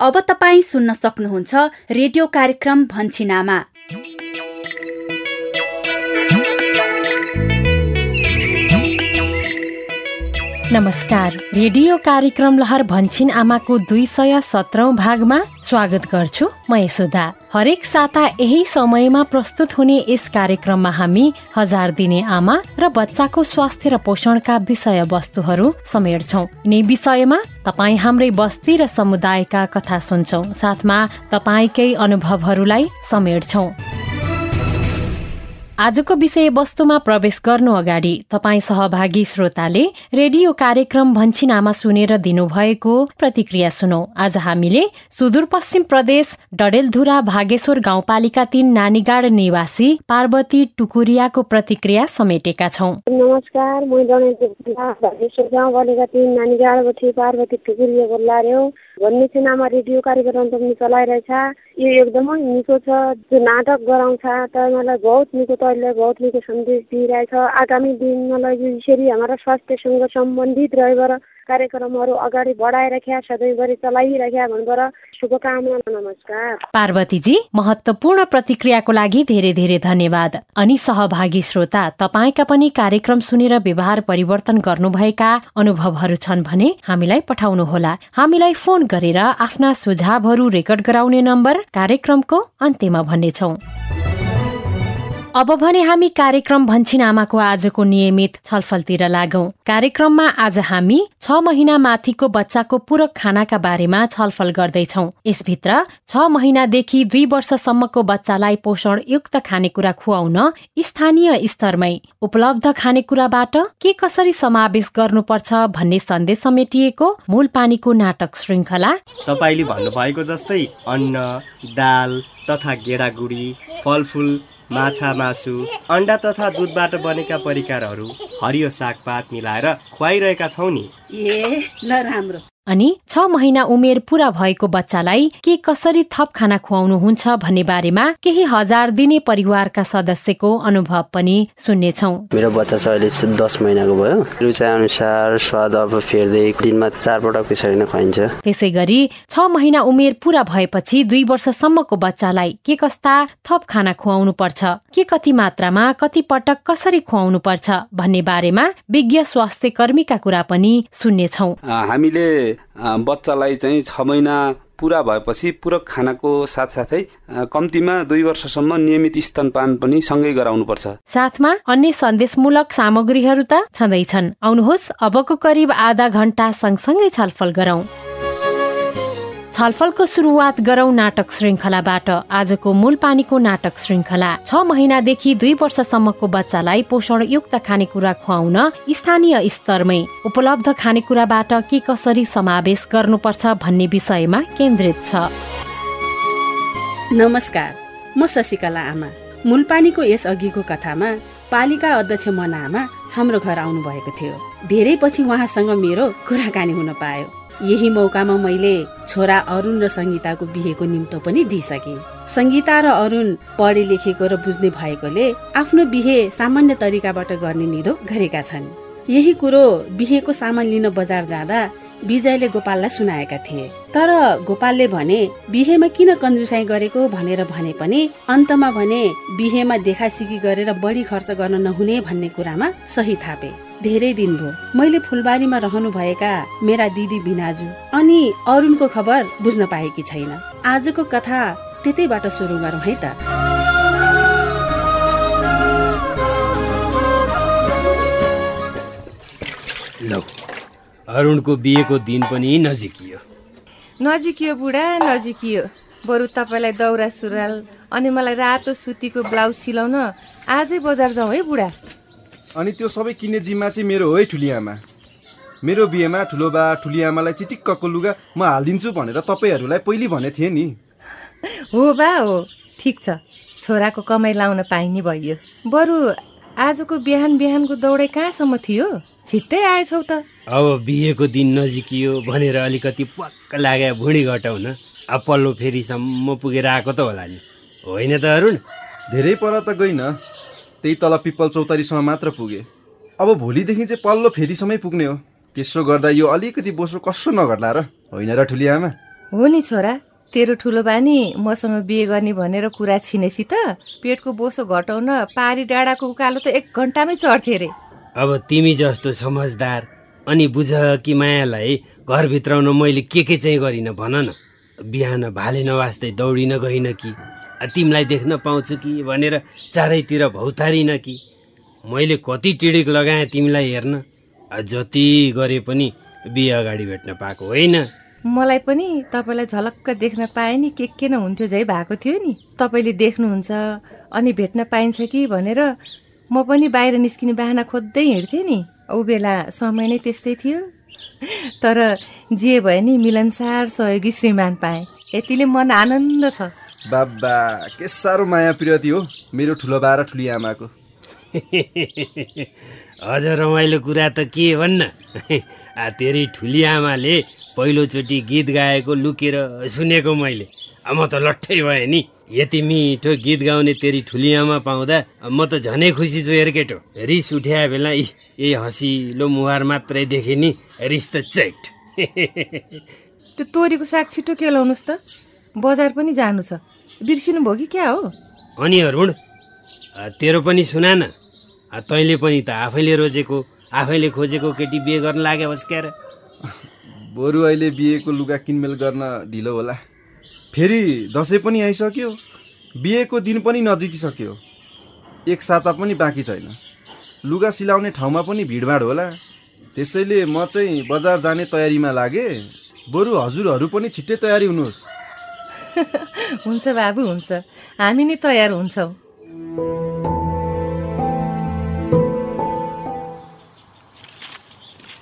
अब तपाईँ सुन्न सक्नुहुन्छ रेडियो कार्यक्रम भन्छिनामा नमस्कार। रेडियो कार्यक्रम लहर भन्छिन आमाको दुई सय सत्रौं भागमा स्वागत गर्छु। म यशोदा। हरेक साता यही समयमा प्रस्तुत हुने यस कार्यक्रममा हामी हजार दिने आमा र बच्चाको स्वास्थ्य र पोषणका विषय वस्तुहरू समेट्छौ। यिनै विषयमा तपाईँ हाम्रै बस्ती र समुदायका कथा सुन्छौ। साथमा तपाईँकै अनुभवहरूलाई समेट्छौ। आजको विषय वस्तुमा प्रवेश गर्नु अगाडि तपाईँ सहभागी श्रोताले रेडियो कार्यक्रम भन्छिनामा सुनेर दिनुभएको प्रतिक्रिया सुनौ। आज हामीले सुदूरपश्चिम प्रदेश डडेलधुरा भागेश्वर गाउँपालिका तीन नानीगाड निवासी पार्वती टुकुरियाको प्रतिक्रिया समेटेका छौ। नमस्कार म भागेश्वर गाउँपालिका तिन नानीगाडबाट पार्वती टुकुरिया बोल्ला भन्ने चाहिँ रेडियो कार्यक्रम पनि चलाइरहेछ। यो एकदमै निको छ जो नाटक गराउँछ त मलाई बहुत निको तैँले बहुत सन्देश दिइरहेछ। आगामी दिनमा यसरी हाम्रा स्वास्थ्यसँग सम्बन्धित रहेर कार्यक्रमहरू अगाडि बढाइराख्या सधैँभरि चलाइराख्या भनेर शुभकामना नमस्कार। पार्वतीजी महत्वपूर्ण प्रतिक्रियाको लागि धेरै धेरै धन्यवाद। अनि सहभागी श्रोता तपाईँका पनि कार्यक्रम सुनेर व्यवहार परिवर्तन गर्नुभएका अनुभवहरू छन् भने हामीलाई पठाउनुहोला। हामीलाई फोन गरेर आफ्ना सुझावहरू रेकर्ड गराउने नम्बर कार्यक्रमको अन्त्यमा भन्नेछौ। अब भने हामी कार्यक्रम भन्छिन आमाको आजको नियमित छलफलतिर लागौं। कार्यक्रममा आज हामी छ महिना माथिको बच्चाको पूरक खानाका बारेमा छलफल गर्दैछौ। यसभित्र छ महिनादेखि दुई वर्षसम्मको बच्चालाई पोषण युक्त खानेकुरा खुवाउन स्थानीय स्तरमै उपलब्ध खानेकुराबाट के कसरी समावेश गर्नुपर्छ भन्ने सन्देश समेटिएको मूल पानीको नाटक श्रृङ्खला। तपाईँले भन्नुभएको जस्तै अन्न दाल तथा गेडागुडी फलफुल माछा मासु अन्डा तथा दुधबाट बनेका परिकारहरू हरियो सागपात मिलाएर खुवाइरहेका छौ नि। ए ल राम्रो। अनि छ महिना उमेर पूरा भएको बच्चालाई के कसरी थप खाना खुवाउनु हुन्छ भन्ने बारेमा केही हजार दिने परिवारका सदस्यको अनुभव पनि सुन्नेछौ। मेरो बच्चा चाहिँ अहिले दस महिनाको भयो। रुचाइ अनुसार स्वाद अब फेर्दै दिनमा चार पटक पछाडि नै खुवाइन्छ। त्यसै गरी छ महिना उमेर पूरा भएपछि दुई वर्षसम्मको बच्चालाई के कस्ता थप खाना खुवाउनु पर्छ के कति मात्रामा कति पटक कसरी खुवाउनु पर्छ भन्ने बारेमा विज्ञ स्वास्थ्य कर्मीका कुरा पनि सुन्नेछौ। हामीले बच्चालाई चाहिँ छ महिना पुरा भएपछि पूरक खानाको साथसाथै कम्तीमा दुई वर्षसम्म नियमित स्तनपान पनि सँगै गराउनुपर्छ। साथमा अन्य सन्देशमूलक सामग्रीहरू त छँदैछन्। आउनुहोस् अबको करिब आधा घण्टा सँगसँगै छलफल गरौं। छलफलको सुरुवात गरौं नाटक श्रृङ्खलाबाट आजको मूल पानीको नाटक श्रृङ्खला छ महिनादेखि दुई वर्षसम्मको बच्चालाई पोषणयुक्त खानेकुरा खुवाउन स्थानीय स्तरमै उपलब्ध खानेकुराबाट के कसरी समावेश गर्नुपर्छ भन्ने विषयमा केन्द्रित छ। नमस्कार म शशिकला आमा। मूलपानीको यस अघिको कथामा पालिका अध्यक्ष मना आमा हाम्रो घर आउनु भएको थियो। धेरै पछि उहाँसँग मेरो कुराकानी हुन पायो। यही मौकामा मैले छोरा अरुण र सङ्गीताको बिहेको निम्तो पनि दिइसके। सङ्गीता र अरुण पढे लेखेको र बुझ्ने भएकोले आफ्नो बिहे सामान्य तरिकाबाट गर्ने निधो गरेका छन्। यही कुरो बिहेको सामान लिन बजार जाँदा विजयले गोपाललाई सुनाएका थिए। तर गोपालले भने बिहेमा किन कन्जुसाई गरेको? भनेर भने पनि अन्तमा भने बिहेमा देखासिकी गरेर बढी खर्च गर्न नहुने भन्ने कुरामा सही थापे। धेरै दिन भयो। मैले फुलबारीमा रहनु भएका मेरा दिदी बिनाजु अनि अरुणको खबर बुझ्न पाएकी छैन। आजको कथा त्यतैबाट सुरु गरौँ है त। लौ अरुणको बिहेको दिन पनि नजिकियो। नजिकियो बुढा नजिकियो। बरु तपाईँलाई दौरा सुरुवाल अनि मलाई रातो सुतीको ब्लाउज सिलाउन आजै बजार जाउँ है बुढा। अनि त्यो सबै किन्ने जिम्मा चाहिँ मेरो हो है ठुली आमा। मेरो बिहेमा ठुलो बा ठुली आमालाई चिटिक्कको लुगा म हालिदिन्छु भनेर तपाईँहरूलाई पहिले भनेको थिएँ नि। हो बा हो। ठिक छ। छोराको कमाइ लाउन पाइने भइयो बरु आजको बिहान बिहानको दौडै कहाँसम्म थियो? छिट्टै आएछौ त। अब बिहेको दिन नजिकियो भनेर अलिकति पक्क लाग्यो भुँडी घटाउन। अब पल्लो फेरिसम्म पुगेर आएको त होला नि। होइन त अरुण? धेरै पर त गइन। त्यही तल पिपल चौतारीसम्म मात्र पुगे। अब भोलिदेखि चाहिँ पल्लो फेरिसम्मै पुग्ने हो। त्यसो गर्दा यो अलिकति बोसो कसो नघट्ला र? होइन र ठुली आमा? हो नि छोरा तेरो ठुलो बानी मसँग बिहे गर्ने भनेर कुरा छिनेसी त। पेटको बोसो घटाउन पारी डाँडाको उकालो त एक घन्टामै चढ्थे रे। अब तिमी जस्तो समझदार अनि बुझ कि मायालाई घरभित्राउन मैले के के चाहिँ गरिनँ भन न। बिहान भाले नवास्दै दौडिन गइन कि? तिमीलाई देख्न पाउँछु कि? भनेर चारैतिर भौतारिन कि? मैले कति टिडिक लगाएँ तिमीलाई हेर्न? जति गरे पनि बिहे अगाडि भेट्न पाएको होइन। मलाई पनि तपाईँलाई झलक्क देख्न पाएँ नि। के के न हुन्थ्यो झै भएको थियो नि। तपाईँले देख्नुहुन्छ अनि भेट्न पाइन्छ कि भनेर म पनि बाहिर निस्किने बाहना खोज्दै हिँड्थेँ नि। ऊ बेला समय नै त्यस्तै थियो। तर जे भयो नि मिलनसार सहयोगी श्रीमान पाएँ। यतिले मन आनन्द छ। बाबा के साह्रो माया प्रियति हो मेरो ठुलो बा र ठुली आमाको। अझ रमाइलो कुरा त के भन्न? तेरी ठुली आमाले पहिलोचोटि गीत गाएको लुकेर सुनेको मैले। म त लट्ठै भएँ नि। यति मिठो गीत गाउने तेरी ठुली आमा पाउँदा म त झनै खुसी छु हेर केटो रिस उठ्या बेला यही हँसिलो मुहार मात्रै देखेँ नि रिस त चेट। त्यो तोरीको साग छिटो केलाउनुहोस् त। बजार पनि जानु छ। बिर्सिनु भयो कि क्या हो? अनि अरुण तेरो पनि सुना न। तैँले पनि त आफैले रोजेको आफैले खोजेको केटी बिहे गर्न लाग्यो होस् बरु अहिले बिहेको लुगा किनमेल गर्न ढिलो होला। फेरि दसैँ पनि आइसक्यो बिहेको दिन पनि नजिकिसक्यो। एक साता पनि बाँकी छैन। लुगा सिलाउने ठाउँमा पनि भिडभाड होला। त्यसैले म चाहिँ बजार जाने तयारीमा लागेँ। बरु हजुरहरू पनि छिट्टै तयारी हुनुहोस्। हुन्छ बाबु हुन्छ। हामी नै तयार हुन्छौँ।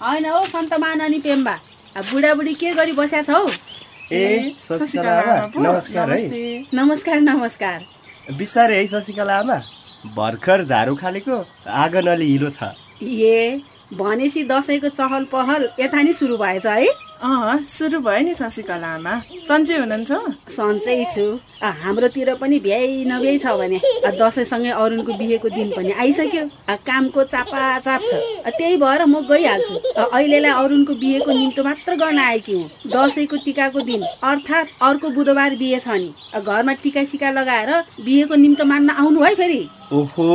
होइन हौ सन्तमान अनि पेम्बा। बुढाबुढी के गरी बस्या छौ ए नमस्कार है। नमस्कार नमस्कार। बिस्तारै है शशिकला आमा। भर्खर झाडु खालेको आँगन अलि हिलो छ। ए भनेपछि दसैँको चहल पहल यता नि सुरु भएछ है? अँ सुरु भयो नि शशिकला आमा सन्चै हुनुहुन्छ? सन्चै छु। हाम्रोतिर पनि भ्याइ नभ्याइ छ भने। दसैँसँगै अरुणको बिहेको दिन पनि आइसक्यो। कामको चापा चाप छ त्यही भएर म गइहाल्छु। अहिलेलाई अरुणको बिहेको निम्तो मात्र गर्न आएकी हुँ। दसैँको टिकाको दिन अर्थात् अर्को बुधबार बिहे छ नि। घरमा टिका सिका लगाएर बिहेको निम्तो मान्न आउनु है फेरि। ओहो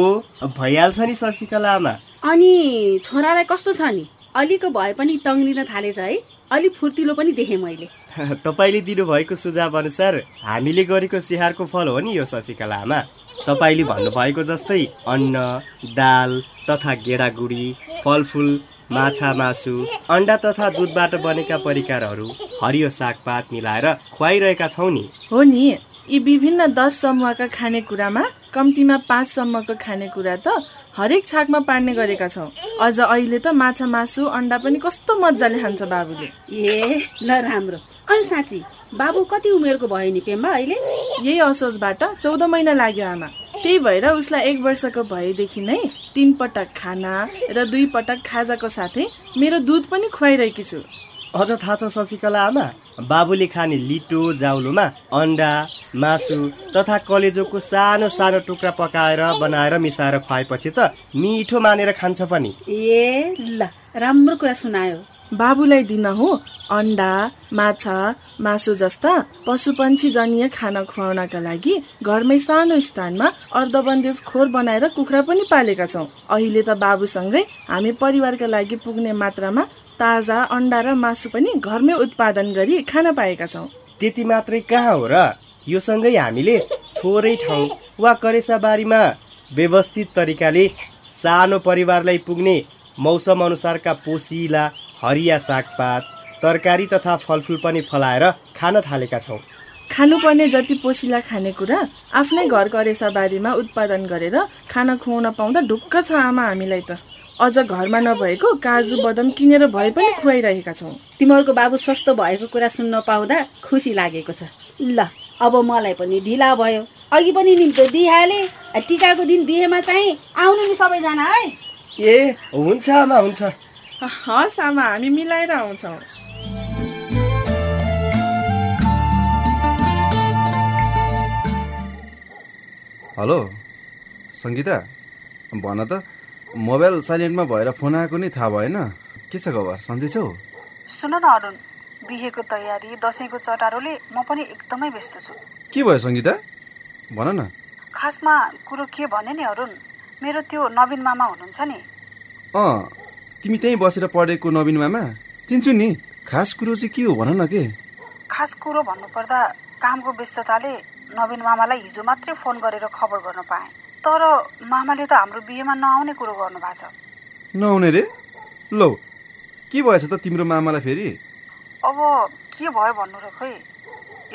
भइहाल्छ नि शशिकला आमा अनि छोरालाई कस्तो छ नि? अलिक भए पनि तङ्ग्रिन थालेछ है। अलिक फुर्तिलो पनि देखेँ मैले। तपाईँले दिनुभएको सुझाव अनुसार हामीले गरेको सिहारको फल हो नि यो शशिकला आमा। तपाईँले भन्नुभएको जस्तै अन्न दाल तथा गेडागुडी फलफुल माछा मासु अन्डा तथा दुधबाट बनेका परिकारहरू हरियो सागपात मिलाएर खुवाइरहेका छौँ नि। हो नि यी विभिन्न दस समूहका खानेकुरामा कम्तीमा पाँचसम्मको खानेकुरा त हरेक छाकमा पार्ने गरेका छौँ। अझ अहिले त माछा मासु अन्डा पनि कस्तो मजाले खान्छ बाबुले। ए ल राम्रो। अनि साँच्ची बाबु कति उमेरको भयो नि पेम्बा अहिले? यही असोजबाट चौध महिना लाग्यो आमा। त्यही भएर उसलाई एक वर्षको भएदेखि नै तिन पटक खाना र दुई पटक खाजाको साथै मेरो दुध पनि खुवाइरहेकी छु। अझ थाहा छ शशिकला आमा? बाबुले खाने लिटो जाउलोमा अन्डा मासु तथा कलेजोको सानो सानो टुक्रा पकाएर बनाएर मिसाएर खुवाएपछि त मिठो मानेर खान्छ पनि। ए ल राम्रो कुरा सुनायो। बाबुलाई दिन हो अन्डा माछा मासु जस्ता पशुपन्छी जनीय खाना खुवाउनका लागि घरमै सानो स्थानमा अर्धबन्देज खोर बनाएर कुखुरा पनि पालेका छौँ। अहिले त बाबुसँगै हामी परिवारका लागि पुग्ने मात्रामा ताजा अन्डा र मासु पनि घरमै उत्पादन गरी खान पाएका छौँ। त्यति मात्रै कहाँ हो र? यो सँगै हामीले थोरै ठाउँ वा करेसाबारीमा व्यवस्थित तरिकाले सानो परिवारलाई पुग्ने मौसम अनुसारका पोसिला हरिया सागपात तरकारी तथा फलफुल पनि फलाएर खान थालेका छौँ। खानुपर्ने जति पोसिला खानेकुरा आफ्नै घर करेसा बारीमा उत्पादन गरेर खाना खुवाउन पाउँदा ढुक्क छ आमा हामीलाई त। अझ घरमा नभएको काजु बदम किनेर भए पनि खुवाइरहेका छौँ। तिमीहरूको बाबु स्वस्थ भएको कुरा सुन्न पाउँदा खुसी लागेको छ। ल अब मलाई पनि ढिला भयो। अघि पनि निम्तो दिइहाले टिकाको दिन बिहेमा चाहिँ आउनु नि सबैजना है? ए हुन्छ आमा हुन्छ। हस् आमा हामी मिलाएर आउँछौँ। हेलो सङ्गीता भन त। मोबाइल साइलेन्टमा भएर फोन आएको नि थाहा भएन। के छ खबर? सन्चै छौ? सुन न अरुण बिहेको तयारी दसैँको चटारोले म पनि एकदमै व्यस्त छु। के भयो सङ्गीता? भन न। खासमा कुरो के भने नि अरुण मेरो त्यो नवीन मामा हुनुहुन्छ नि। अँ तिमी त्यहीँ बसेर पढेको नवीन मामा? चिन्छु नि खास कुरो चाहिँ के हो भन न के? खास कुरो भन्नुपर्दा कामको व्यस्तताले नवीन मामालाई हिजो मात्रै फोन गरेर खबर गर्न पाएँ। तर मामाले त हाम्रो बिहेमा नआउने कुरो गर्नु भएको छ। नआउने रे? लौ के भएछ त तिम्रो मामालाई फेरि? अब के भयो भन्नु र खोइ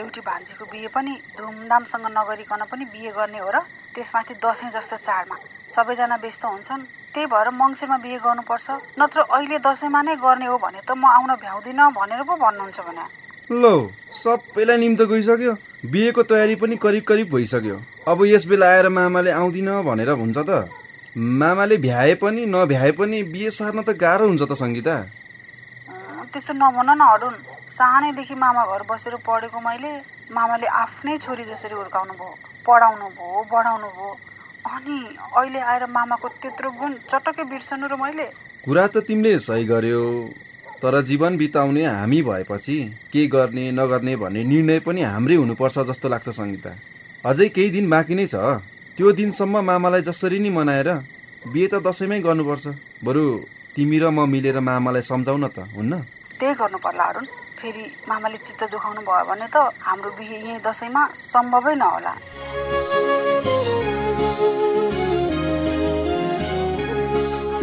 एउटी भान्जीको बिहे पनि धुमधामसँग नगरिकन पनि बिहे गर्ने हो र त्यसमाथि दसैँ जस्तो चाडमा सबैजना व्यस्त हुन्छन् त्यही भएर मङ्सिरमा बिहे गर्नुपर्छ नत्र अहिले दसैँमा नै गर्ने हो भने त म आउन भ्याउँदिनँ भनेर पो भन्नुहुन्छ भने। लौ सबैलाई निम्त गइसक्यो। बिहेको तयारी पनि करिब करिब भइसक्यो। अब यस बेला आएर मामाले आउँदिन भनेर हुन्छ त। मामाले भ्याए पनि नभ्याए पनि बिहे सार्न त गाह्रो हुन्छ त सङ्गीता। त्यस्तो नभन न अरुण। सानैदेखि मामा घर बसेर पढेको मैले मामाले आफ्नै छोरी जसरी हुर्काउनु भयो पढाउनु भयो बढाउनु भयो। अनि अहिले आएर मामाको त्यत्रो गुण चटक्कै बिर्सनु र मैले। कुरा त तिमीले सही गर्यो। तर जीवन बिताउने हामी भएपछि के गर्ने नगर्ने भन्ने निर्णय पनि हाम्रै हुनुपर्छ जस्तो लाग्छ सङ्गीता। अझै केही दिन बाँकी नै छ। त्यो दिनसम्म मामालाई जसरी नै मनाएर बिहे त दसैँमै गर्नुपर्छ। बरु तिमी र म मिलेर मामालाई सम्झाउ न त हुन्न? त्यही गर्नु पर्ला अरुण। फेरि मामाले चित्त दुखाउनु भयो भने त हाम्रो बिहे यहीँ दसैँमा सम्भवै नहोला।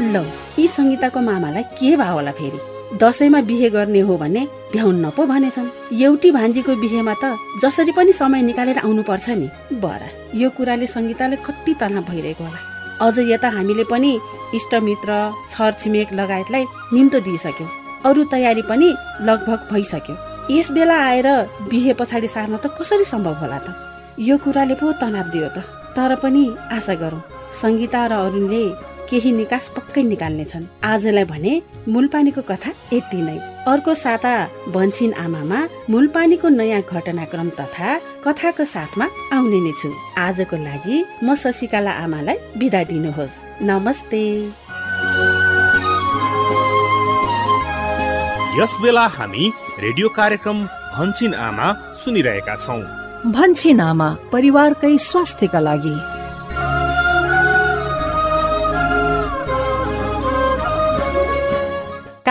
ल यी सङ्गीताको मामालाई के भयो होला फेरि? दसैँमा बिहे गर्ने हो भने भ्याउन्न पो भनेछन्। एउटी भान्जीको बिहेमा त जसरी पनि समय निकालेर आउनुपर्छ नि। बरा यो कुराले सङ्गीताले कति तनाव भइरहेको होला। अझ यता हामीले पनि इष्टमित्र छरछिमेक लगायतलाई निम्तो दिइसक्यौँ। अरू तयारी पनि लगभग भइसक्यो। यस बेला आएर बिहे पछाडि सार्न त कसरी सम्भव होला त? यो कुराले पो तनाव दियो त। तर पनि आशा गरौँ सङ्गीता र अरूले केही निकास पक्कै निकाल्नेछन्। आजलाई भने मूलपानीको कथा यति नै। अर्को साता भन्छिन आमामा मूलपानीको नयाँ घटनाक्रम तथा कथाको साथमा आउने नै छु। आजको लागि म शशिकला आमालाई बिदा दिनुहोस्। नमस्ते। यस बेला हामी रेडियो कार्यक्रम भन्छिन आमा सुनिरहेका छौँ। भन्छिन आमा परिवारकै स्वास्थ्यका लागि।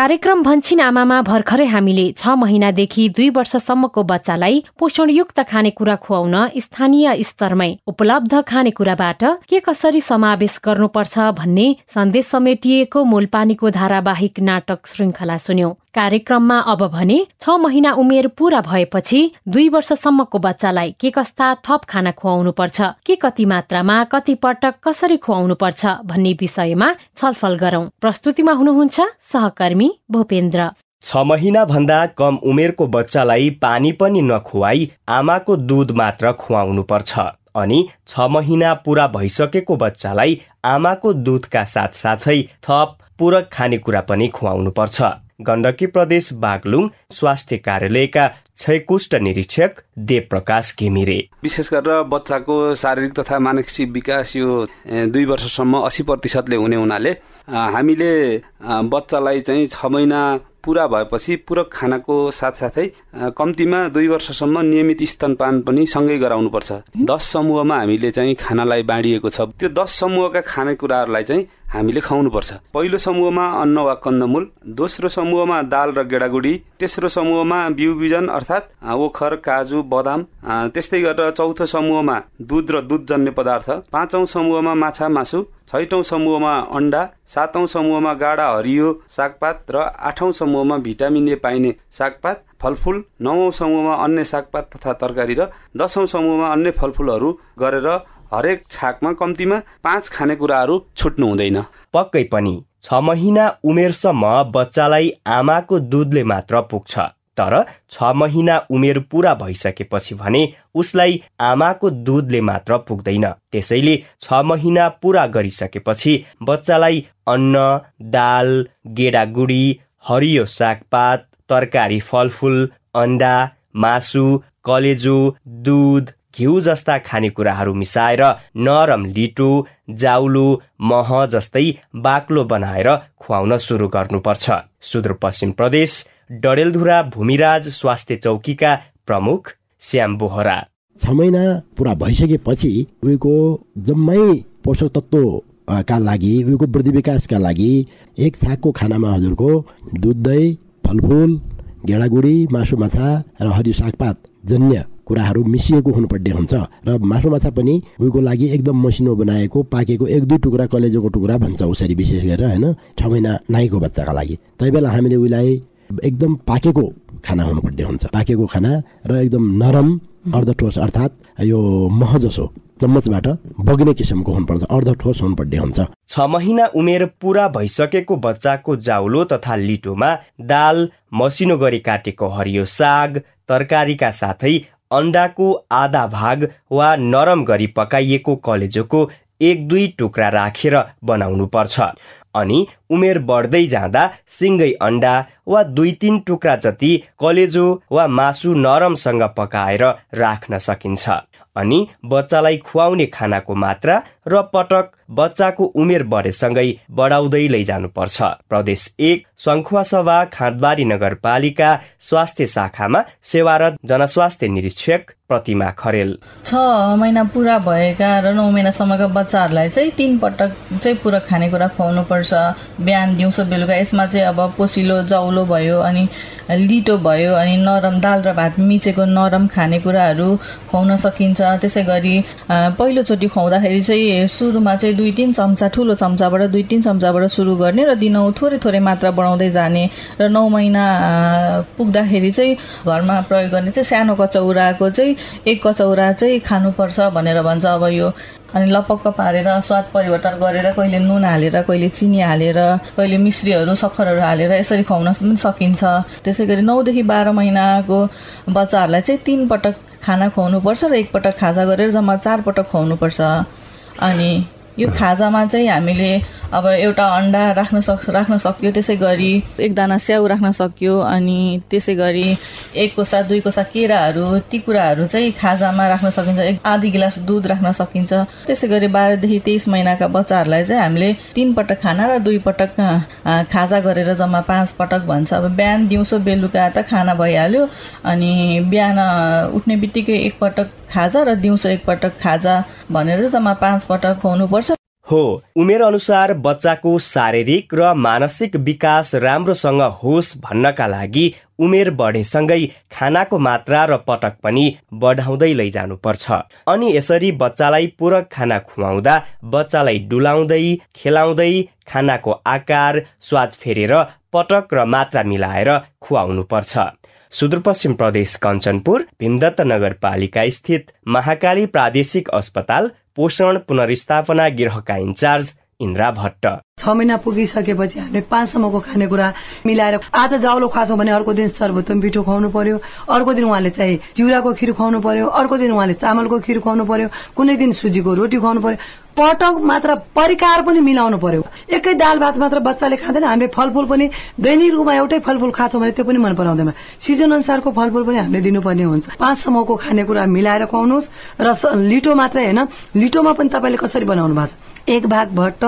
कार्यक्रम भन्छिन आमामा भर्खरै हामीले छ महिनादेखि दुई वर्षसम्मको बच्चालाई पोषणयुक्त खानेकुरा खुवाउन स्थानीय स्तरमै उपलब्ध खानेकुराबाट के कसरी समावेश गर्नुपर्छ भन्ने सन्देश समेटिएको मूलपानीको धारावाहिक नाटक श्रृङ्खला सुन्यौं। कार्यक्रममा अब भने छ महिना उमेर पूरा भएपछि दुई वर्षसम्मको बच्चालाई के कस्ता थप खाना खुवाउनु पर्छ के कति मात्रामा कति पटक कसरी खुवाउनु पर्छ भन्ने विषयमा छलफल गरौं। प्रस्तुतिमा हुनुहुन्छ सहकर्मी भूपेन्द्र। छ महिना भन्दा कम उमेरको बच्चालाई पानी पनि नखुवाई आमाको दुध मात्र खुवाउनु पर्छ अनि छ महिना पुरा भइसकेको बच्चालाई आमाको दुधका साथसाथै थप पूरक खानेकुरा पनि खुवाउनु पर्छ गण्डकी प्रदेश बागलुङ स्वास्थ्य कार्यालयका क्षयकुष्ट निरीक्षक देव प्रकाश घिमिरे। विशेष गरेर बच्चाको शारीरिक तथा मानसिक विकास यो दुई वर्षसम्म असी प्रतिशतले हुने हुनाले हामीले बच्चालाई चाहिँ छ महिना पुरा भएपछि पूरक खानाको साथसाथै कम्तीमा दुई वर्षसम्म नियमित स्तनपान पनि सँगै गराउनुपर्छ। दस समूहमा हामीले चाहिँ खानालाई बाँडिएको छ। त्यो दस समूहका खानेकुराहरूलाई चाहिँ हामीले खुवाउनुपर्छ। पहिलो समूहमा अन्न वा कन्दमूल दोस्रो समूहमा दाल र गेडागुडी तेस्रो समूहमा बिउ बिजन अर्थात् ओखर काजु बदाम त्यस्तै गरेर चौथो समूहमा दुध र दुधजन्य पदार्थ पाँचौं समूहमा माछा मासु छैटौं समूहमा अन्डा सातौं समूहमा गाडा हरियो सागपात र आठौं समूहमा भिटामिन ए पाइने सागपात फलफुल नवौं समूहमा अन्य सागपात तथा तरकारी र दसौं समूहमा अन्य फलफुलहरू गरेर हरेक छाकमा कम्तीमा पाँच खानेकुराहरू छुट्नु हुँदैन। पक्कै पनि छ महिना उमेरसम्म बच्चालाई आमाको दुधले मात्र पुग्छ। तर छ महिना उमेर पुरा भइसकेपछि भने उसलाई आमाको दुधले मात्र पुग्दैन। त्यसैले छ महिना पुरा गरिसकेपछि बच्चालाई अन्न दाल गेडागुडी हरियो सागपात तरकारी फलफुल अन्डा मासु कलेजो दुध घिउ जस्ता खानेकुराहरू मिसाएर नरम लिटो जाउलो मह जस्तै बाक्लो बनाएर खुवाउन सुरु गर्नुपर्छ। सुदूरपश्चिम प्रदेश डडेलधुरा भूमिराज स्वास्थ्य चौकीका प्रमुख श्याम बोहरा। छ महिना पुरा भइसकेपछि उयोको जम्मै पोषक तत्त्व का लागि उयोको वृद्धि विकासका लागि एक छाकको खानामा हजुरको दुध दही फलफुल गेडागुडी मासु माछा र हरियो सागपात जन्य कुराहरू मिसिएको हुनुपर्ने हुन्छ र मासु माछा पनि उयोको लागि एकदम मसिनो बनाएको पाकेको एक दुई टुक्रा कलेजोको टुक्रा भन्छ उसरी विशेष गरेर होइन? छ महिना नाइको बच्चाका लागि। तै बेला हामीले उसलाई एकदम पाकेको खाना हुनुपर्ने हुन्छ। पाकेको खाना र एकदम नरम अर्धठोस अर्थात् यो मह जसो चम्मचबाट बग्ने किसिमको हुनुपर्छ अर्ध ठोस हुनुपर्ने हुन्छ। छ महिना उमेर पुरा भइसकेको बच्चाको जाउलो तथा लिटोमा दाल मसिनो गरी काटेको हरियो साग तरकारीका साथै अन्डाको आधा भाग वा नरम गरी पकाइएको कलेजोको एक दुई टुक्रा राखेर बनाउनु पर्छ। अनि उमेर बढ्दै जाँदा सिङ्गै अन्डा वा दुई तिन टुक्रा जति कलेजो वा मासु नरमसँग पकाएर राख्न सकिन्छ। अनि बच्चालाई खुवाउने खानाको मात्रा र पटक बच्चाको उमेर बढेसँगै बढाउँदै लैजानुपर्छ। प्रदेश एक सङ्खुवासभा खाँदबारी नगरपालिका स्वास्थ्य शाखामा सेवारत जनस्वास्थ्य निरीक्षक प्रतिमा खरेल। छ महिना पुरा भएका र नौ महिनासम्मका बच्चाहरूलाई चाहिँ तिन पटक चाहिँ पुरा खानेकुरा खुवाउनु पर्छ बिहान दिउँसो बेलुका यसमा चाहिँ अब पोसिलो जौलो भयो अनि लिटो भयो अनि नरम दाल र भात मिचेको नरम खानेकुराहरू खुवाउन सकिन्छ। त्यसै गरी पहिलोचोटि खुवाउँदाखेरि चाहिँ सुरुमा चाहिँ दुई तिन चम्चा ठुलो चम्चाबाट दुई तिन चम्चाबाट सुरु गर्ने र दिनौ थोरै थोरै मात्रा बढाउँदै जाने र नौ महिना पुग्दाखेरि चाहिँ घरमा प्रयोग गर्ने चाहिँ सानो कचौराको चाहिँ एक कचौरा चाहिँ खानुपर्छ भनेर भन्छ। अब यो अनि लपक्क पारेर स्वाद परिवर्तन गरेर कहिले नुन हालेर कहिले चिनी हालेर कहिले मिश्रीहरू सक्खरहरू हालेर यसरी खुवाउन पनि सकिन्छ। त्यसै गरी नौदेखि बाह्र महिनाको बच्चाहरूलाई चाहिँ तिन पटक खाना खुवाउनुपर्छ र एकपटक खाजा गरेर जम्मा चार पटक खुवाउनुपर्छ। अनि यो खाजामा चाहिँ हामीले अब एउटा अन्डा राख्न सक् राख्न सक्यो त्यसै गरी एकदाना स्याउ राख्न सक्यो अनि त्यसै गरी एक कोसा दुई कोसा केराहरू ती कुराहरू चाहिँ खाजामा राख्न सकिन्छ। एक आधी गिलास दुध राख्न सकिन्छ। त्यसै गरी बाह्रदेखि तेइस महिनाका बच्चाहरूलाई चाहिँ हामीले तिन पटक खाना र दुई पटक खाजा गरेर जम्मा पाँच पटक भन्छ। अब बिहान दिउँसो बेलुका त खाना भइहाल्यो अनि बिहान उठ्ने बित्तिकै एकपटक खाजा र दिउँसो एकपटक खाजा भनेर जम्मा पाँच पटक खुवाउनुपर्छ। हो उमेर अनुसार बच्चाको शारीरिक र मानसिक विकास राम्रोसँग होस् भन्नका लागि उमेर बढेसँगै खानाको मात्रा र पटक पनि बढाउँदै लैजानुपर्छ। अनि यसरी बच्चालाई पूरक खाना खुवाउँदा बच्चालाई डुलाउँदै खेलाउँदै खानाको आकार स्वाद फेरेर पटक र मात्रा मिलाएर खुवाउनु पर्छ सुदूरपश्चिम प्रदेश कञ्चनपुर भीमदत्त नगरपालिका स्थित महाकाली प्रादेशिक अस्पताल पोषण पुनर्स्थापना गृहका इन्चार्ज इन्द्रा भट्ट। छ महिना पुगिसकेपछि हामीले पाँचसम्मको खानेकुरा मिलाएर आज जाउलो खुवाछौँ भने अर्को दिन सर्वोत्तम पिठो खुवाउनु पर्यो। अर्को दिन उहाँले चाहिँ चिउराको खिर खुवाउनु पर्यो। अर्को दिन उहाँले चामलको खिर खुवाउनु पर्यो। कुनै दिन सुजीको रोटी खुवाउनु पर्यो। पटक मात्र परिकार पनि मिलाउनु पर्यो। एकै दाल भात मात्र बच्चाले खाँदैन हामीले फलफुल पनि दैनिक रूपमा एउटै फलफुल खान्छौँ भने त्यो पनि मन पराउँदैन। सिजन अनुसारको फलफुल पनि हामीले दिनुपर्ने हुन्छ। पाँचसम्मको खानेकुरा मिलाएर खुवाउनुहोस् र लिटो मात्रै होइन लिटोमा पनि तपाईँले कसरी बनाउनु भएको छ? एक भाग भट्ट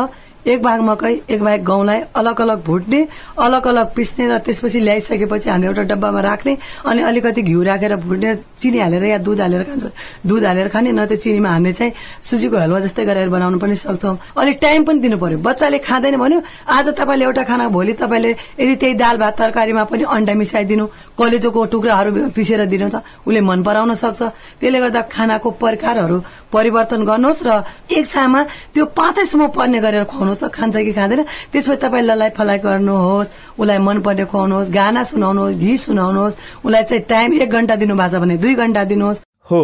एक भाग मकै एक भाग गहुँलाई अलग अलग भुट्ने अलग अलग पिस्ने र त्यसपछि ल्याइसकेपछि हामीले एउटा डब्बामा राख्ने अनि अलिकति घिउ राखेर भुट्ने चिनी हालेर या दुध हालेर खान्छ। दुध हालेर खाने न त चिनीमा हामीले चाहिँ सुजीको हलुवा जस्तै गरेर बनाउनु पनि सक्छौँ। अलिक टाइम पनि दिनु पर्यो। बच्चाले खाँदैन भन्यो आज तपाईँले एउटा खाना भोलि तपाईँले यदि त्यही दाल भात तरकारीमा पनि अन्डा मिसाइदिनु कलेजोको टुक्राहरू पिसेर दिनु त उसले मन पराउन सक्छ। त्यसले गर्दा खानाको प्रकारहरू परिवर्तन गर्नुहोस् र एक छामा त्यो पाँचैसम्म पर्ने गरेर खुवाउनु खुवाउनुहोस् खान्छ कि खाँदैन। त्यसपछि तपाईँ ललाई फलाइ गर्नुहोस् उसलाई मनपर्ने खुवाउनुहोस् गाना सुनाउनुहोस् गीत सुनाउनुहोस् उसलाई चाहिँ टाइम एक घन्टा दिनुभएको छ भने दुई घन्टा दिनुहोस्। हो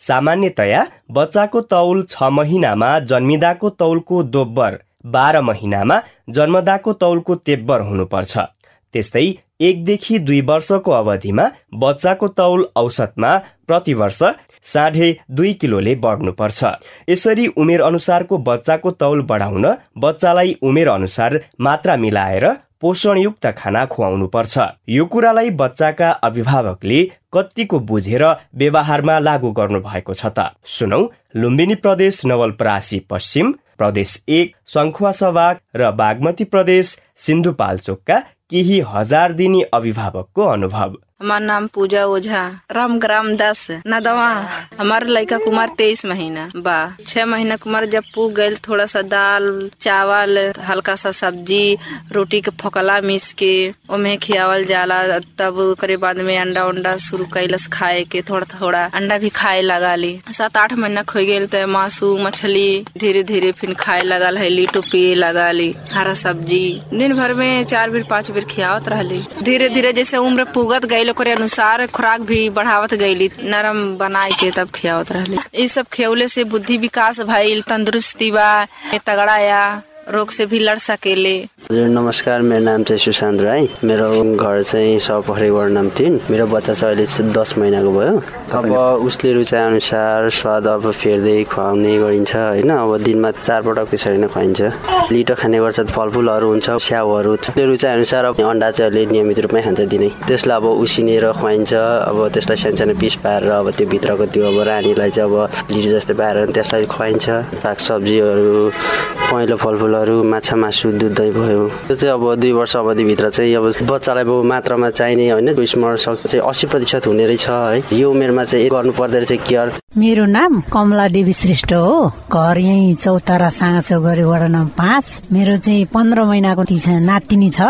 सामान्यतया बच्चाको तौल छ महिनामा जन्मिँदाको तौलको दोब्बर बाह्र महिनामा जन्मदाको तौलको तेब्बर हुनुपर्छ। त्यस्तै एकदेखि दुई वर्षको अवधिमा बच्चाको तौल औसतमा प्रति वर्ष साढे दुई किलोले बढ्नुपर्छ। यसरी उमेर अनुसारको बच्चाको तौल बढाउन बच्चालाई उमेर अनुसार मात्रा मिलाएर पोषणयुक्त खाना खुवाउनु पर्छ यो कुरालाई बच्चाका अभिभावकले कतिको बुझेर व्यवहारमा लागू गर्नु भएको छ त। सुनौ लुम्बिनी प्रदेश नवलपरासी पश्चिम प्रदेश एक सङ्खुवा सभा र बागमती प्रदेश सिन्धुपाल्चोकका केही हजार दिने अभिभावकको अनुभव। हमार नाम पूजा ओझा, राम ग्राम दस, नदवा। हमार लड़का कुमार तेईस महीना बा। छह महीना कुमार जब पूग गए थोड़ा सा दाल, चावल हल्का सा सब्ज़ी रोटी के फोकला मिस के ओमे खियावल जाला। तब करे बाद में अंडा उंडा शुरू कैलस खाए के थोड़ा थोड़ा अंडा भी खाए लगा ली सात आठ महीना खो गए तो मासू, मछली धीरे धीरे फिर खाए लगा है लिटो पिए लगा ली हरा सब्ज़ी। दिन भर में चार बेर, पाँच बेर खियावत रहली। धीरे धीरे जैसे उम्र पुगत गई ओकरे अनुसार खुराक भी बढ़ावत गईली नरम बनाए के तब खियावत रहली। ये सब खेवले से बुद्धि विकास भाई तंदुरुस्ती बा, तगड़ा या रोग से भी लड़ सकेले। हजुर नमस्कार मेरो नाम चाहिँ सुशान्त राई। मेरो घर चाहिँ सपखरी वार्ड नाम तिन। मेरो बच्चा चाहिँ अहिले दस महिनाको भयो। अब उसले रुचाए अनुसार स्वाद अब फेर्दै खुवाउने गरिन्छ होइन? अब दिनमा चारपटक त्यसरी नै खुवाइन्छ। लिटो खाने गर्छ फलफुलहरू हुन्छ स्याउहरू उसले रुचाए अनुसार अब अन्डा चाहिँ अहिले नियमित रूपमै खान्छ दिनै। त्यसलाई अब उसिनेर खुवाइन्छ। अब त्यसलाई सानो सानो पिस पारेर अब त्यो भित्रको त्यो अब रानीलाई चाहिँ अब लिटो जस्तै पारेर त्यसलाई खुवाइन्छ। साग सब्जीहरू पहेँलो फलफुलहरू माछा मासु दुध दही भयो। त्यो चाहिँ अब दुई वर्ष अवधिभित्र चाहिँ अब बच्चालाई अब मात्रामा चाहिने होइन। शक्ति चाहिँ अस्सी प्रतिशत हुने रहेछ है। यो उमेरमा चाहिँ गर्नु पर्दो रहेछ केयर मेरो नाम कमला देवी श्रेष्ठ हो। घर यही चौतारा साँगाचौ गरी वडा नम्बर पाँच। मेरो चाहिँ पन्ध्र महिनाको नातिनी छ।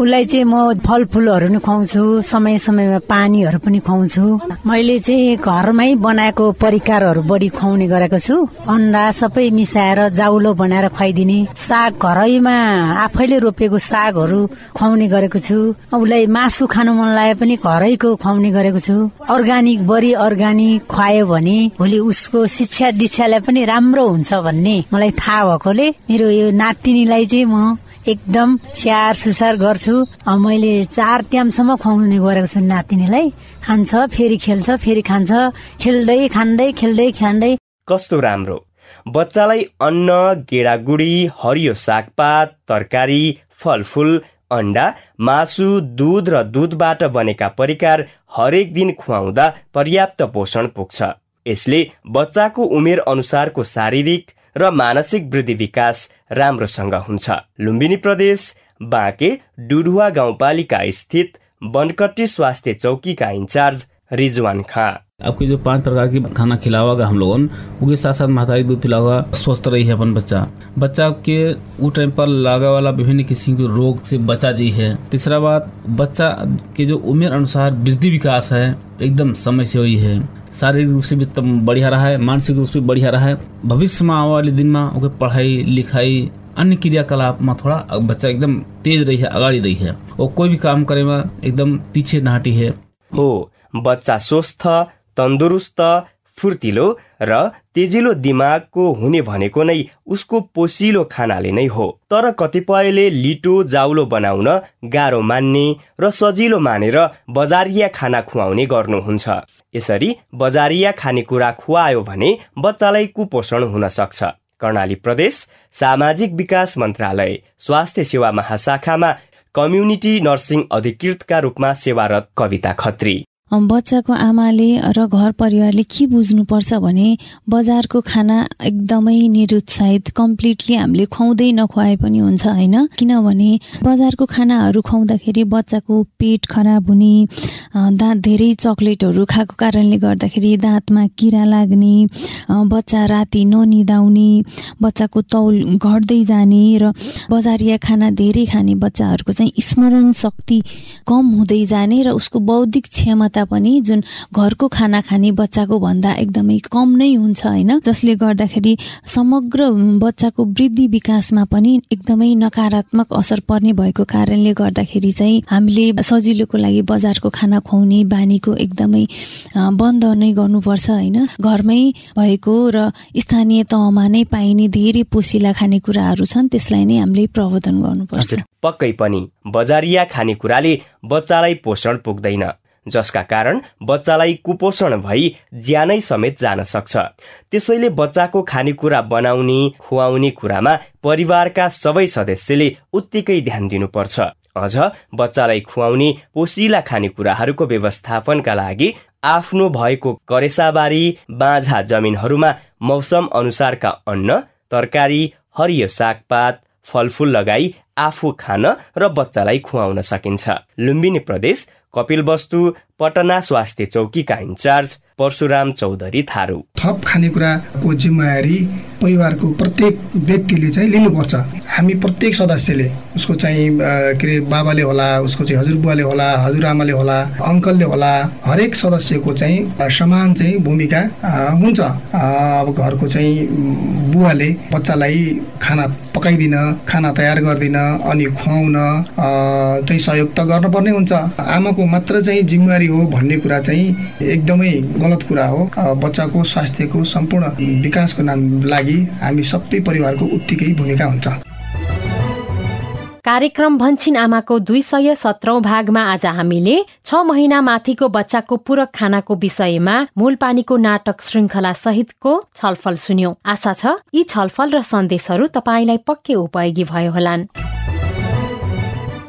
उसलाई चाहिँ म फलफुलहरू नि खुवाउँछु समय समयमा पानीहरू पनि खुवाउँछु। मैले चाहिँ घरमै बनाएको परिकारहरू बढी खुवाउने गरेको छु। अन्डा सबै मिसाएर जाउलो बनाएर खुवाइदिने। साग घरैमा आफैले रोपेको सागहरू खुवाउने गरेको छु। उसलाई मासु खानु मन लागे पनि घरैको खुवाउने गरेको छु। अर्ग्यानिक बढी अर्ग्यानिक खुवायो भने भोलि उसको शिक्षा दीक्षालाई पनि राम्रो हुन्छ भन्ने मलाई थाहा भएकोले मेरो यो नातिनीलाई चाहिँ म एकदम स्याहार सुसार गर्छु। मैले चार ट्यामसम्म खुवाउने गरेको छु नातिनीलाई। खान्छ फेरि खेल्छ फेरि खान्छ। खेल्दै खाँदै खेल्दै खाँदै कस्तो राम्रो? बच्चालाई अन्न गेडागुडी हरियो सागपात तरकारी फलफुल अन्डा मासु दुध र दुधबाट बनेका परिकार हरेक दिन खुवाउँदा पर्याप्त पोषण पुग्छ। यसले बच्चाको उमेर अनुसारको शारीरिक र मानसिक वृद्धि विकास राम्रोसँग हुन्छ। लुम्बिनी प्रदेश बाँके डुडुवा गाउँपालिका स्थित बनकट्टी स्वास्थ्य चौकीका इंचार्ज रिजवान खां। आपके जो पाँच प्रकार की खाना खिलावागा हम लोगों उसके साथ साथ मातारी दूध पिलावा स्वस्थ रही है अपन बच्चा। बच्चा के उस टाइम पर लागा वाला विभिन्न किस्म के रोग से बचा जी है। तीसरा बात, बच्चा के जो उम्र अनुसार वृद्धि विकास है, एकदम समय से हुई है। शारीरिक रूप से भी बढ़िया रहा है, मानसिक रूप से बढ़िया रहा है। भविष्य में आने वाले दिन में ओके पढ़ाई, लिखाई, अन्य क्रियाकलाप में थोड़ा बच्चा एकदम तेज रही है, अगाड़ी रही है। और कोई भी काम करे में एकदम पीछे नाटी है। हो, बच्चा स्वस्थ तन्दुरुस्त फुर्तिलो र तेजिलो दिमागको हुने भनेको नै उसको पोसिलो खानाले नै हो। तर कतिपयले लिटो जाउलो बनाउन गाह्रो मान्ने र सजिलो मानेर बजारिया खाना खुवाउने गर्नुहुन्छ। यसरी बजारिया खानेकुरा खुवायो भने बच्चालाई कुपोषण हुन सक्छ। कर्णाली प्रदेश सामाजिक विकास मन्त्रालय स्वास्थ्य सेवा महाशाखामा कम्युनिटी नर्सिङ अधिकृतका रूपमा सेवारत कविता खत्री। बच्चाको आमाले र घर परिवारले के बुझ्नुपर्छ भने बजारको खाना एकदमै निरुत्साहित कम्प्लिटली हामीले खुवाउँदै नखुवाए पनि हुन्छ होइन? किनभने बजारको खानाहरू खुवाउँदाखेरि बच्चाको पेट खराब हुने दाँत धेरै चक्लेटहरू खाएको कारणले गर्दाखेरि दाँतमा किरा लाग्ने बच्चा राति ननिदाउने बच्चाको तौल घट्दै जाने र बजारिया खाना धेरै खाने बच्चाहरूको चाहिँ स्मरण शक्ति कम हुँदै जाने र उसको बौद्धिक क्षमता पनि जुन घरको खाना खाने बच्चाको भन्दा एकदमै कम नै हुन्छ होइन? जसले गर्दाखेरि समग्र बच्चाको वृद्धि विकासमा पनि एकदमै नकारात्मक असर पर्ने भएको कारणले गर्दाखेरि चाहिँ हामीले सजिलोको लागि बजारको खाना खुवाउने बानीको एकदमै बन्द नै गर्नुपर्छ होइन? घरमै भएको र स्थानीय तहमा नै पाइने धेरै पोसिला खानेकुराहरू छन् त्यसलाई नै हामीले प्रबोधन गर्नुपर्छ। पक्कै पनि बजारिया खानेकुराले बच्चालाई पोषण पुग्दैन। जसका कारण बच्चालाई कुपोषण भई ज्यानै समेत जान सक्छ। त्यसैले बच्चाको खानेकुरा बनाउने खुवाउने कुरामा परिवारका सबै सदस्यले उत्तिकै ध्यान दिनुपर्छ। अझ बच्चालाई खुवाउने पोसिला खानेकुराहरूको व्यवस्थापनका लागि आफ्नो भएको करेसाबारी बाँझा जमिनहरूमा मौसम अनुसारका अन्न तरकारी हरियो सागपात फलफुल लगाई आफू खान र बच्चालाई खुवाउन सकिन्छ। लुम्बिनी प्रदेश कपिल वस्तु पटना स्वास्थ्य चौकीका इन्चार्ज परशुराम चौधरी थारू। थप खानेकुराको जिम्मेवारी परिवारको प्रत्येक व्यक्तिले चाहिँ लिनुपर्छ। हामी प्रत्येक सदस्यले उसको चाहिँ के अरे बाबाले होला उसको चाहिँ हजुरबुवाले होला हजुरआमाले होला अङ्कलले होला हरेक सदस्यको चाहिँ समान चाहिँ भूमिका हुन्छ। अब घरको चाहिँ बुवाले बच्चालाई खाना पकाइदिन खाना तयार गरिदिन अनि खुवाउन चाहिँ सहयोग त गर्नुपर्ने हुन्छ। आमाको मात्र चाहिँ जिम्मेवारी हो भन्ने कुरा चाहिँ एकदमै गलत कुरा हो। बच्चाको स्वास्थ्यको सम्पूर्ण विकासको नाम लागि हामी सबै परिवारको उत्तिकै भूमिका हुन्छ। कार्यक्रम भन्छिन आमाको दुई सय सत्रौं भागमा आज हामीले छ महिना माथिको बच्चाको पूरक खानाको विषयमा मूलपानीको नाटक श्रृङ्खला सहितको छलफल सुन्यौं। आशा छ यी छलफल र सन्देशहरू तपाईँलाई पक्कै उपयोगी भयो होलान्।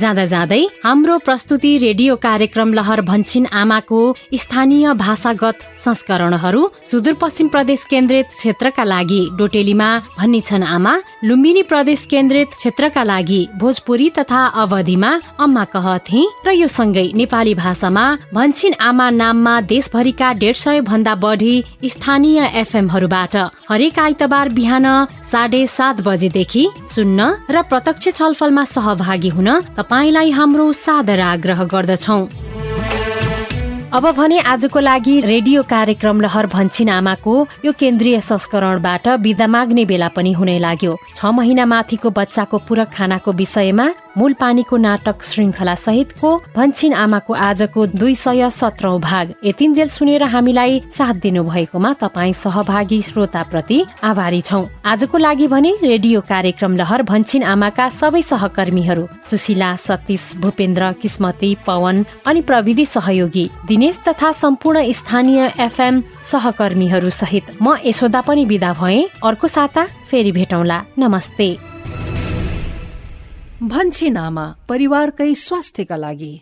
जाँदा जाँदै हाम्रो प्रस्तुति रेडियो कार्यक्रम लहर भन्छिन आमाको स्थानीय भाषागत संस्करणहरू सुदूरपश्चिम प्रदेश केन्द्रित क्षेत्रका लागि डोटेलीमा भनिन्छन् आमा लुम्बिनी प्रदेश केन्द्रित क्षेत्रका लागि भोजपुरी तथा अवधिमा अम्मा कहथे र यो सँगै नेपाली भाषामा भन्छिन आमा नाममा देशभरिका डेढ सय भन्दा बढी स्थानीय एफएमहरूबाट हरेक आइतबार बिहान साढे सात बजेदेखि सुन्न र प्रत्यक्ष छलफलमा सहभागी हुन तपाईँलाई हाम्रो सादर आग्रह गर्दछौ। अब भने आजको लागि रेडियो कार्यक्रम लहर भन्छिन आमाको यो केन्द्रीय संस्करणबाट विदा माग्ने बेला पनि हुने लाग्यो। छ महिना माथिको बच्चाको पूरक खानाको विषयमा मूल पानीको नाटक श्रृङ्खला सहितको भन्छिन आमाको आजको दुई सय सत्रौं भाग। यतिन्जेल सुनेर हामीलाई साथ दिनु भएकोमा तपाईँ सहभागी श्रोता प्रति आभारी छौ। आजको लागि भने रेडियो कार्यक्रम लहर भन्छिन आमाका सबै सहकर्मीहरू सुशीला सतीश भूपेन्द्र किस्मती पवन अनि प्रविधि सहयोगी दिनेश तथा सम्पूर्ण स्थानीय एफएम सहकर्मीहरू सहित म यशोदा पनि विदा भए। अर्को साता फेरि भेटौँला। नमस्ते। भन्छे नामा परिवारकै स्वास्थ्यका लागि।